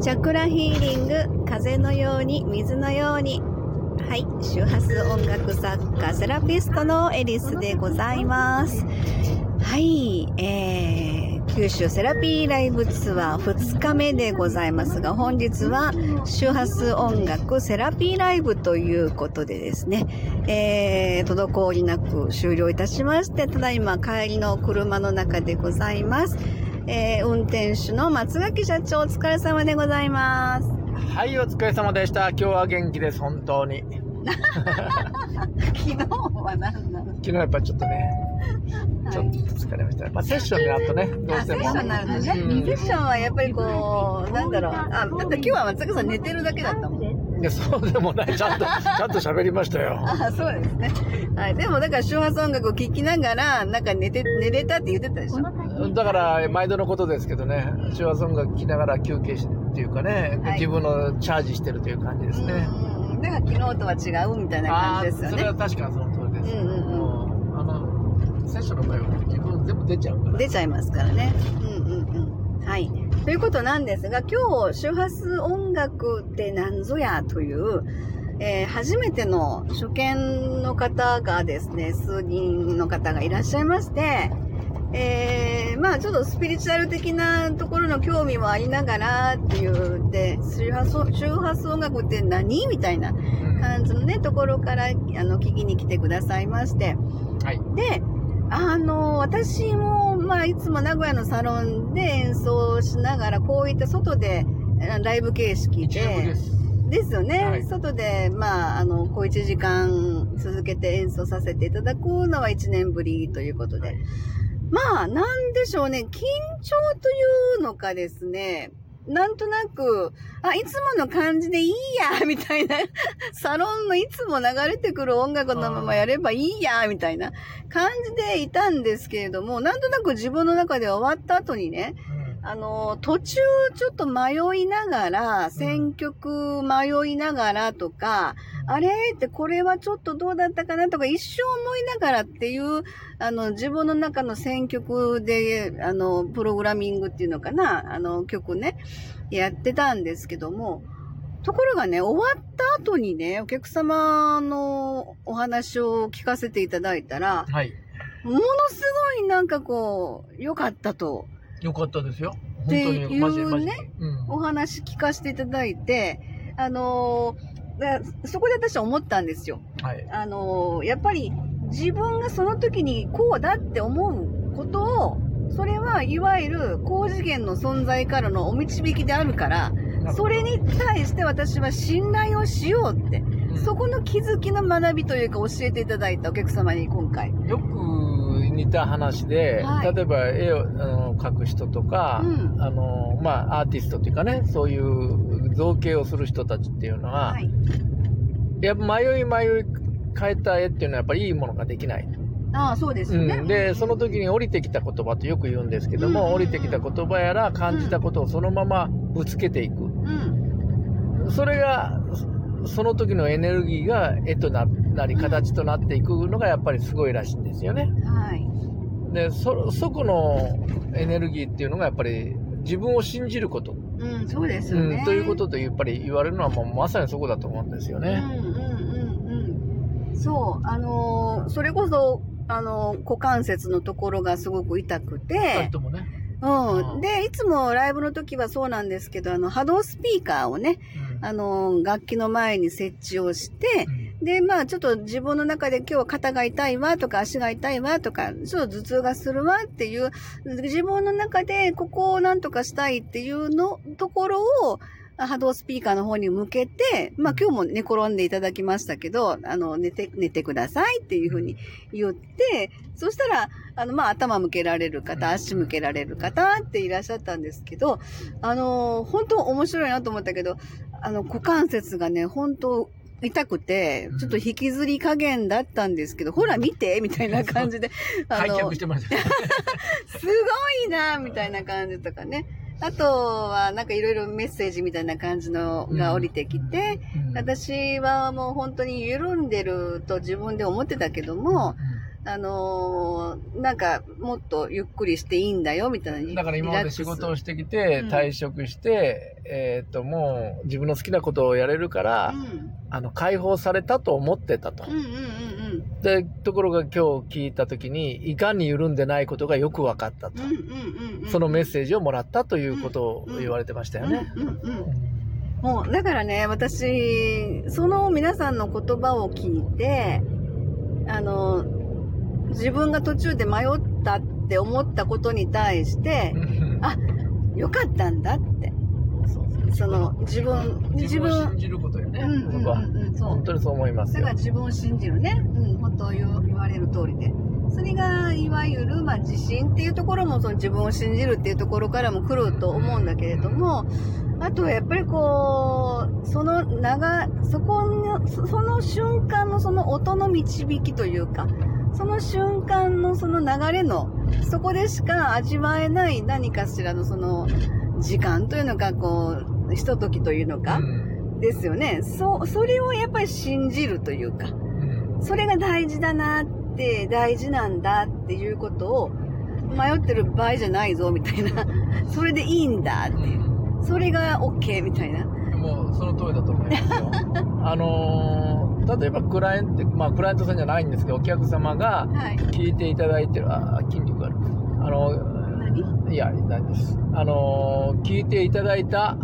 チャクラヒーリング、風のように、水のように。はい。周波数音楽作家、セラピストのエリスでございます。はい。えー、九州セラピーライブツアー2日目でございますが、本日は周波数音楽セラピーライブということでですね、えー、滞りなく終了いたしまして、ただいま帰りの車の中でございます。えー、運転手の松垣社長お疲れ様でございます。はい、お疲れ様でした。今日は元気です、本当に。昨日は何なの？昨日やっぱりちょっとね、ちょっと疲れました。まあ、セッションであとね、どうあ、しても。セッションになるのね。うんセッションはやっぱりこう、なんだろう。あ、だって今日は松坂さん寝てるだけだったもん。いや、そうでもない。ちゃんと、ちゃんと喋りましたよ。あ、そうですね。はい。でもだから周波数音楽を聴きながら、なんか寝て、寝れたって言ってたでしょ？だから、毎度のことですけどね、手話音楽聴きながら休憩しっていうかね、はい自分のチャージしてるという感じですね。うん。だから昨日とは違うみたいな感じですよそれはね。確かにその通りです。うんうんうあの、セッションの場合は自分全部出ちゃうから。出ちゃいますからね。うんうんうん。はい。ということなんですが、今日、周波数音楽って何ぞやという、えー初めての初見の方がですね、数人の方がいらっしゃいまして、えーまあちょっとスピリチュアル的なところの興味もありながらっていうで、周波数周波数音楽って何みたいなうん感じのね、ところから、あの、聞きに来てくださいまして、はい。で、あの、私も、まあ、いつも名古屋のサロンで演奏しながら、こういった外で、あライブ形式でで、す。よね。はい外で、まあ、あの、こう1時間続けて演奏させていただくのは1年ぶりということで。まあ、なんでしょうね。緊張というのかですね。なんとなく、あ、いつもの感じでいいや、みたいな。サロンのいつも流れてくる音楽のままやればいいや、みたいな感じでいたんですけれども、なんとなく自分の中で終わった後にね、あの、途中ちょっと迷いながら、選曲迷いながらとか、あれ？ってこれはちょっとどうだったかな？とか一生思いながらっていう、あの、自分の中の選曲で、あの、プログラミングっていうのかな、あの、曲ね、やってたんですけども、ところがね、終わった後にね、お客様のお話を聞かせていただいたら、はい。ものすごいなんかこう、良かったと。よかったですよ。っていうね。うん。お話聞かせていただいて、あのーだそこで私は思ったんですよ。はい。あのーやっぱり自分がその時にこうだって思うことを、それはいわゆる高次元の存在からのお導きであるから、それに対して私は信頼をしようって、うんそこの気づきの学びというか教えていただいたお客様に今回。よく似た話で、はい例えば絵をあの描く人とか、うんあの、まあ、アーティストっていうかね、そういう造形をする人たちっていうのは、はい。やっぱ迷い迷い変えた絵っていうのはやっぱりいいものができない。ああ、そうですよね。うん、で、その時に降りてきた言葉とよく言うんですけども、うん降りてきた言葉やら感じたことをそのままぶつけていく。うん。それが、そその時のエネルギーが絵とななり形となっていくのがやっぱりすごいらしいんですよね。はい。で、そ、そこのエネルギーっていうのがやっぱり自分を信じること。うん、そうですよね。うん、ということとやっぱり言われるのはもうまさにそこだと思うんですよね。うんうんうんうん。そう、あのーそれこそ、あのー股関節のところがすごく痛く二て。うん。で、いつもライブの時はそうなんですけど、あの、波動スピーカーをね、うんあのー楽器の前に設置をして、で、まあちょっと自分の中で今日は肩が痛いわとか足が痛いわとか、ちょっと頭痛がするわっていう、自分の中でここをなんとかしたいっていうの、ところを、波動スピーカーの方に向けて、まあ今日も寝転んでいただきましたけど、あの、寝て、寝てくださいっていうふうに言って、そしたら、あの、まあ頭向けられる方、足向けられる方っていらっしゃったんですけど、あの、本当面白いなと思ったけど、あの、股関節がね、本当痛くて、ちょっと引きずり加減だったんですけど、ほら見てみたいな感じで、あ開の、脚してました。すごいなみたいな感じとかね。あとは、なんかいろいろメッセージみたいな感じのが降りてきて、うん私はもう本当に緩んでると自分で思ってたけども、あのーなんか、もっとゆっくりしていいんだよ、みたいな。だから今まで仕事をしてきて、うん退職して、えっ、と、もう自分の好きなことをやれるから、うん。あの、解放されたと思ってたと。うんうんうんで、ところが今日聞いたときに、いかに緩んでないことがよく分かったと。うん。うんうんうんうん。そのメッセージをもらったということを言われてましたよね。うんうんうん。もう、だからね、私、その皆さんの言葉を聞いて、あの、自分が途中で迷ったって思ったことに対して、あよかったんだって。その、自分、自分を信じることよね。うんうん。うんうん、そう本。当にそう思いますよだから。自分を信じるね。うん、本当言う言われる通りで。それが、いわゆる、まあ、自信っていうところも、その自分を信じるっていうところからも来ると思うんだけれども、あとはやっぱりこう、その長、そこの、そその瞬間のその音の導きというか、その瞬間のその流れの、そこでしか味わえない何かしらのその時間というのか、こう、ひとときというのか、うんですよね。そ、それをやっぱり信じるというか、うんそれが大事だなって、大事なんだっていうことを、迷ってる場合じゃないぞ、みたいな。それでいいんだっていう。それが OK みたいな。もうその通りだと思いますよ。あのー例えばクライアント、まあクライアントさんじゃないんですけど、お客様がはい。聞いていただいてる、あ、筋肉がある。あの、何？いや、ないです。あのー聞いていただいた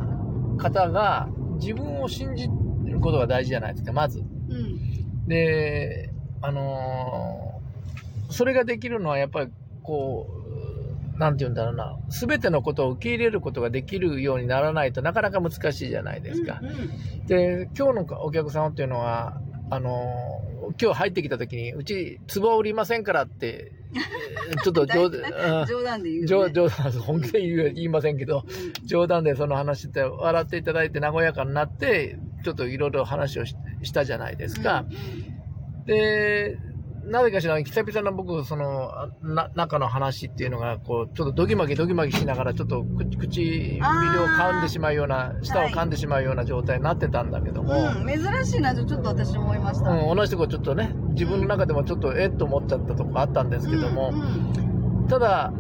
方が自分を信じることが大事じゃないですか、まず。うん。で、あのーそれができるのはやっぱりこう、なんて言うんだろうな、すべてのことを受け入れることができるようにならないとなかなか難しいじゃないですか。うんうんで、今日のお客様っていうのは、あのー今日入ってきた時に、うち、壺を売りませんからって、え ーちょっと冗談、冗談で言う、ね。冗冗談本気で言う言いませんけど、うん冗談でその話って笑っていただいて和やかになって、ちょっといろいろ話をししたじゃないですか。で、なぜかしら、久々の僕、その、あな、中の話っていうのが、こう、ちょっとドギマギドギマギしながら、ちょっと口、唇を噛んでしまうような、舌を噛んでしまうような状態になってたんだけども、うん、珍しいなとちょっと私思いました。うん、同じとこちょっとね、自分の中でもちょっと、えっと思っちゃったとこあったんですけども、うんただ、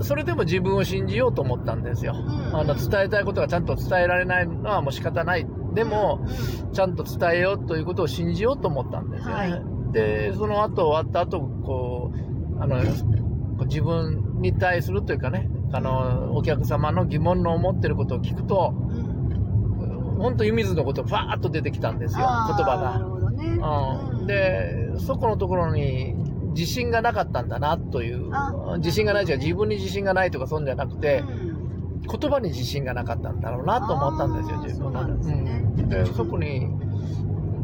それでも自分を信じようと思ったんですよ。んあの、伝えたいことがちゃんと伝えられないのはもう仕方ない。でも、ちゃんと伝えようということを信じようと思ったんですよね。はいで、その後終わった後、こう、あの、自分に対するというかね、あの、お客様の疑問の思ってることを聞くと、本当湯水のことがファーッと出てきたんですよ、言葉が。うん、で、そこのところに自信がなかったんだなという。あ、自信がないじゃ自分に自信がないとかそんじゃなくて、うん。言葉に自信がなかったんだろうなと思ったんですよ、自分の。そうなんですね。うん。で、そこに、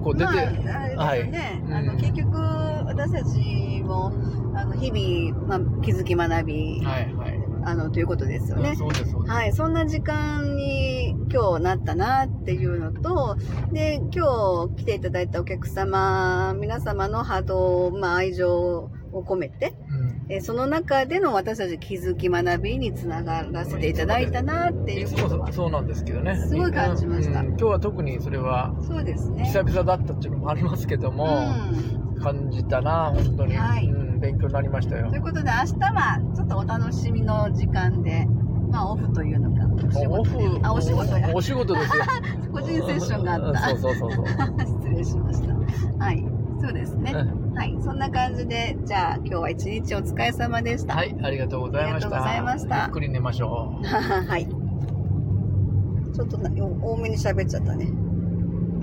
こう出て、まあ、あれはいうんあの結局私たちもあの日々、まあ、気づき学び、はいはい。あのということですよね。そうです、そうです。はい、そんな時間に今日なったなっていうのと、で、今日来ていただいたお客様、皆様の波動、まあ、愛情を込めて、うんえーその中での私たち気づき学びにつながらせていただいたなっていいうつことはもそ、そうなんですけどね。すごい感じましたうん今日は特にそれはそうですね。久々だったっていうのもありますけども、うん感じたな、本当に、はいうん。勉強になりましたよとい。うことで、明日はちょっとお楽しみの時間で、まあ、オフというのか、お仕オフ事で、あ、お仕事やお。仕事ですよ。個人セッションがあった。そうそうそうそう。失礼しました。はい。そうですね。うはい。そんな感じで、じゃあ今日は一日お疲れ様でした。はい、ありがとうございました。ありがとうございましたゆっくり寝ましょう。はい。ちょっとな多めに喋っちゃったね。